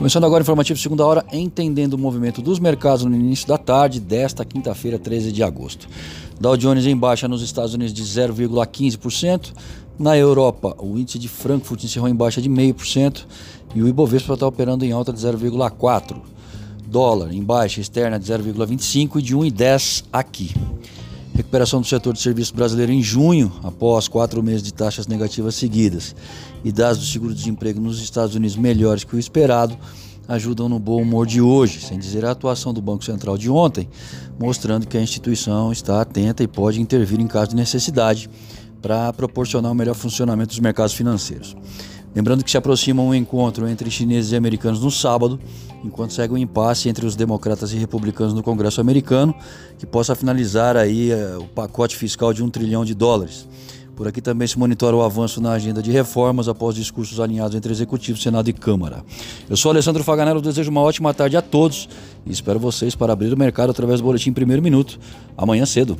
Começando agora o informativo segunda hora, entendendo o movimento dos mercados no início da tarde desta quinta-feira, 13 de agosto. Dow Jones em baixa nos Estados Unidos de 0,15%. Na Europa, o índice de Frankfurt encerrou em baixa de 0,5% e o Ibovespa está operando em alta de 0,4%. Dólar em baixa externa de 0,25% e de 1,10% aqui. Recuperação do setor de serviços brasileiro em junho, após quatro meses de taxas negativas seguidas, e dados do seguro-desemprego nos Estados Unidos melhores que o esperado, ajudam no bom humor de hoje, sem dizer a atuação do Banco Central de ontem, mostrando que a instituição está atenta e pode intervir em caso de necessidade para proporcionar o melhor funcionamento dos mercados financeiros. Lembrando que se aproxima um encontro entre chineses e americanos no sábado, enquanto segue um impasse entre os democratas e republicanos no Congresso americano, que possa finalizar aí uh, o pacote fiscal de um trilhão de dólares. Por aqui também se monitora o avanço na agenda de reformas após discursos alinhados entre Executivo, Senado e Câmara. Eu sou Alessandro Faganello, desejo uma ótima tarde a todos e espero vocês para abrir o mercado através do Boletim Primeiro Minuto, amanhã cedo.